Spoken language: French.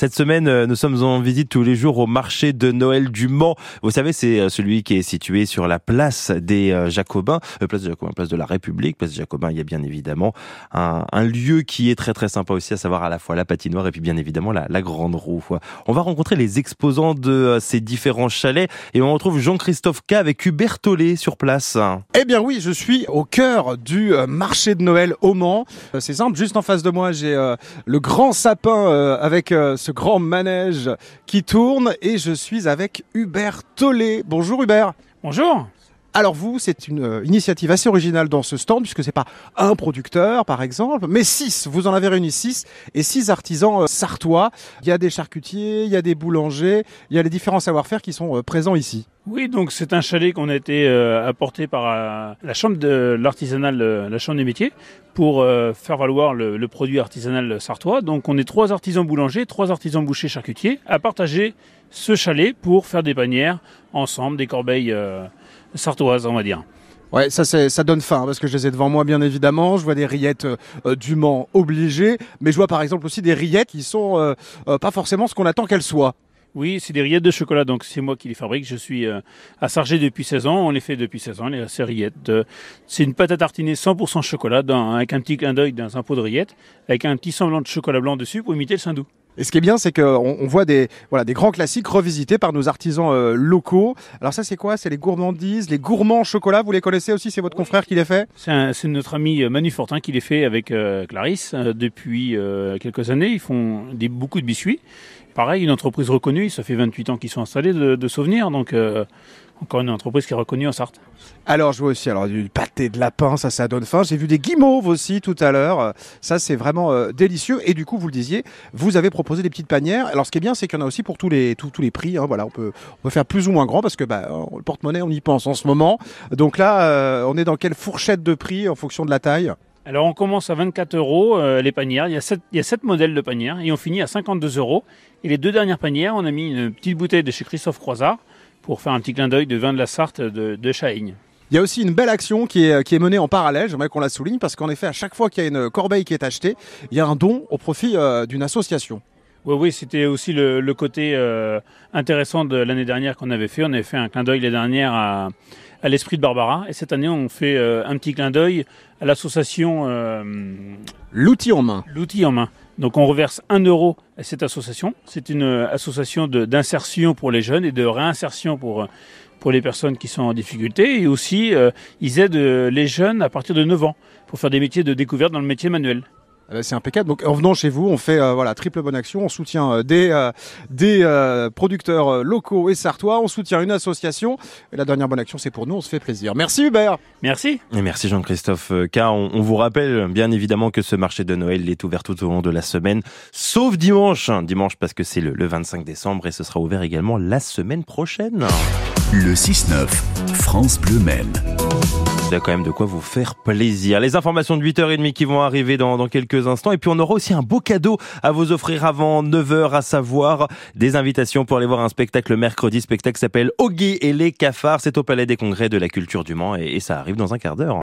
Cette semaine, euh, nous sommes en visite tous les jours au marché de Noël du Mans. Vous savez, c'est euh, celui qui est situé sur la place des euh, Jacobins, place des Jacobins, place de la République, place des Jacobins. Il y a bien évidemment un, lieu qui est très très sympa aussi, à savoir à la fois la patinoire et puis bien évidemment la, la grande roue. On va rencontrer les exposants de ces différents chalets et on retrouve Jean-Christophe K avec Hubert Tollet sur place. Eh bien oui, je suis au cœur du marché de Noël au Mans. C'est simple, juste en face de moi, j'ai le grand sapin avec grand manège qui tourne et je suis avec Hubert Tollet. Bonjour Hubert. Bonjour. Alors vous, c'est une euh, initiative assez originale dans ce stand, puisque c'est pas un producteur, par exemple, mais six. Vous en avez réuni six et six artisans euh, sartois. Il y a des charcutiers, il y a des boulangers, il y a les différents savoir-faire qui sont euh, présents ici. Oui, donc c'est un chalet qu'on a été apporté par la chambre de l'artisanal, la chambre des métiers, pour faire valoir le, produit artisanal sartois. Donc on est trois artisans boulangers, trois artisans bouchers charcutiers à partager ce chalet pour faire des panières ensemble, des corbeilles sartoise, on va dire. Ouais, ça, ça donne faim parce que je les ai devant moi, bien évidemment. Je vois des rillettes euh, du Mans obligées, mais je vois par exemple aussi des rillettes qui sont euh, euh, pas forcément ce qu'on attend qu'elles soient. Oui, c'est des rillettes de chocolat, donc c'est moi qui les fabrique. Je suis à Sargé depuis 16 ans, on les fait depuis 16 ans, les, ces rillettes. c'est une pâte à tartiner 100% chocolat avec un petit clin d'œil dans un pot de rillettes, avec un petit semblant de chocolat blanc dessus pour imiter le saindoux. Et ce qui est bien, c'est qu'on on voit des, voilà, des grands classiques revisités par nos artisans euh, locaux. Alors ça, c'est quoi? C'est les gourmandises, les gourmands chocolat? Vous les connaissez aussi? C'est votre confrère qui les fait? C'est notre ami euh, Manu Fortin qui les fait avec euh, Clarisse depuis quelques années. Ils font des, beaucoup de biscuits. Pareil, une entreprise reconnue. Ça fait 28 ans qu'ils sont installés de, de Souvenirs. Donc encore une entreprise qui est reconnue en Sarthe. Alors, je vois aussi alors du pâté de lapin, ça, ça donne faim. J'ai vu des guimauves aussi tout à l'heure. Ça, c'est vraiment euh, délicieux. Et du coup, vous le disiez, vous avez proposé des petites panières. Alors, ce qui est bien, c'est qu'il y en a aussi pour tous les, tous, tous les prix. Hein. Voilà, on peut, on peut faire plus ou moins grand parce que bah, le porte-monnaie, on y pense en ce moment. Donc là, euh, on est dans quelle fourchette de prix en fonction de la taille? Alors on commence à 24 euros euh, les panières, il y, a 7, il y a 7 modèles de panières et on finit à 52 euros. Et les deux dernières panières, on a mis une petite bouteille de chez Christophe Croizard pour faire un petit clin d'œil de vin de la Sarthe de, de Chahigne. Il y a aussi une belle action qui est, qui est menée en parallèle, j'aimerais qu'on la souligne, parce qu'en effet, à chaque fois qu'il y a une corbeille qui est achetée, il y a un don au profit euh, d'une association. Oui, oui, c'était aussi le, le côté euh, intéressant de l'année dernière qu'on avait fait. On avait fait un clin d'œil l'année dernière à, à l'esprit de Barbara, et cette année, on fait euh, un petit clin d'œil à l'association L'outil en main. L'outil en main. Donc on reverse un euro à cette association. C'est une association d'insertion pour les jeunes et de réinsertion pour, pour les personnes qui sont en difficulté. Et aussi, euh, ils aident les jeunes à partir de 9 ans pour faire des métiers de découverte dans le métier manuel. Eh ben, c'est impeccable. Donc en venant chez vous, on fait euh, voilà triple bonne action. On soutient euh, des euh, des producteurs locaux et sartois. On soutient une association. Et la dernière bonne action, c'est pour nous. On se fait plaisir. Merci Hubert. Merci. Et merci Jean-Christophe. Car on, on, vous rappelle bien évidemment que ce marché de Noël est ouvert tout au long de la semaine, sauf dimanche. Dimanche parce que c'est le, le 25 décembre et ce sera ouvert également la semaine prochaine. Le 6-9, France Bleu Maine. Il y a quand même de quoi vous faire plaisir. Les informations de 8h30 qui vont arriver dans, dans, quelques instants. Et puis on aura aussi un beau cadeau à vous offrir avant 9h, à savoir des invitations pour aller voir un spectacle mercredi. Spectacle s'appelle Oggy et les cafards. C'est au Palais des Congrès de la Culture du Mans et, et ça arrive dans un quart d'heure.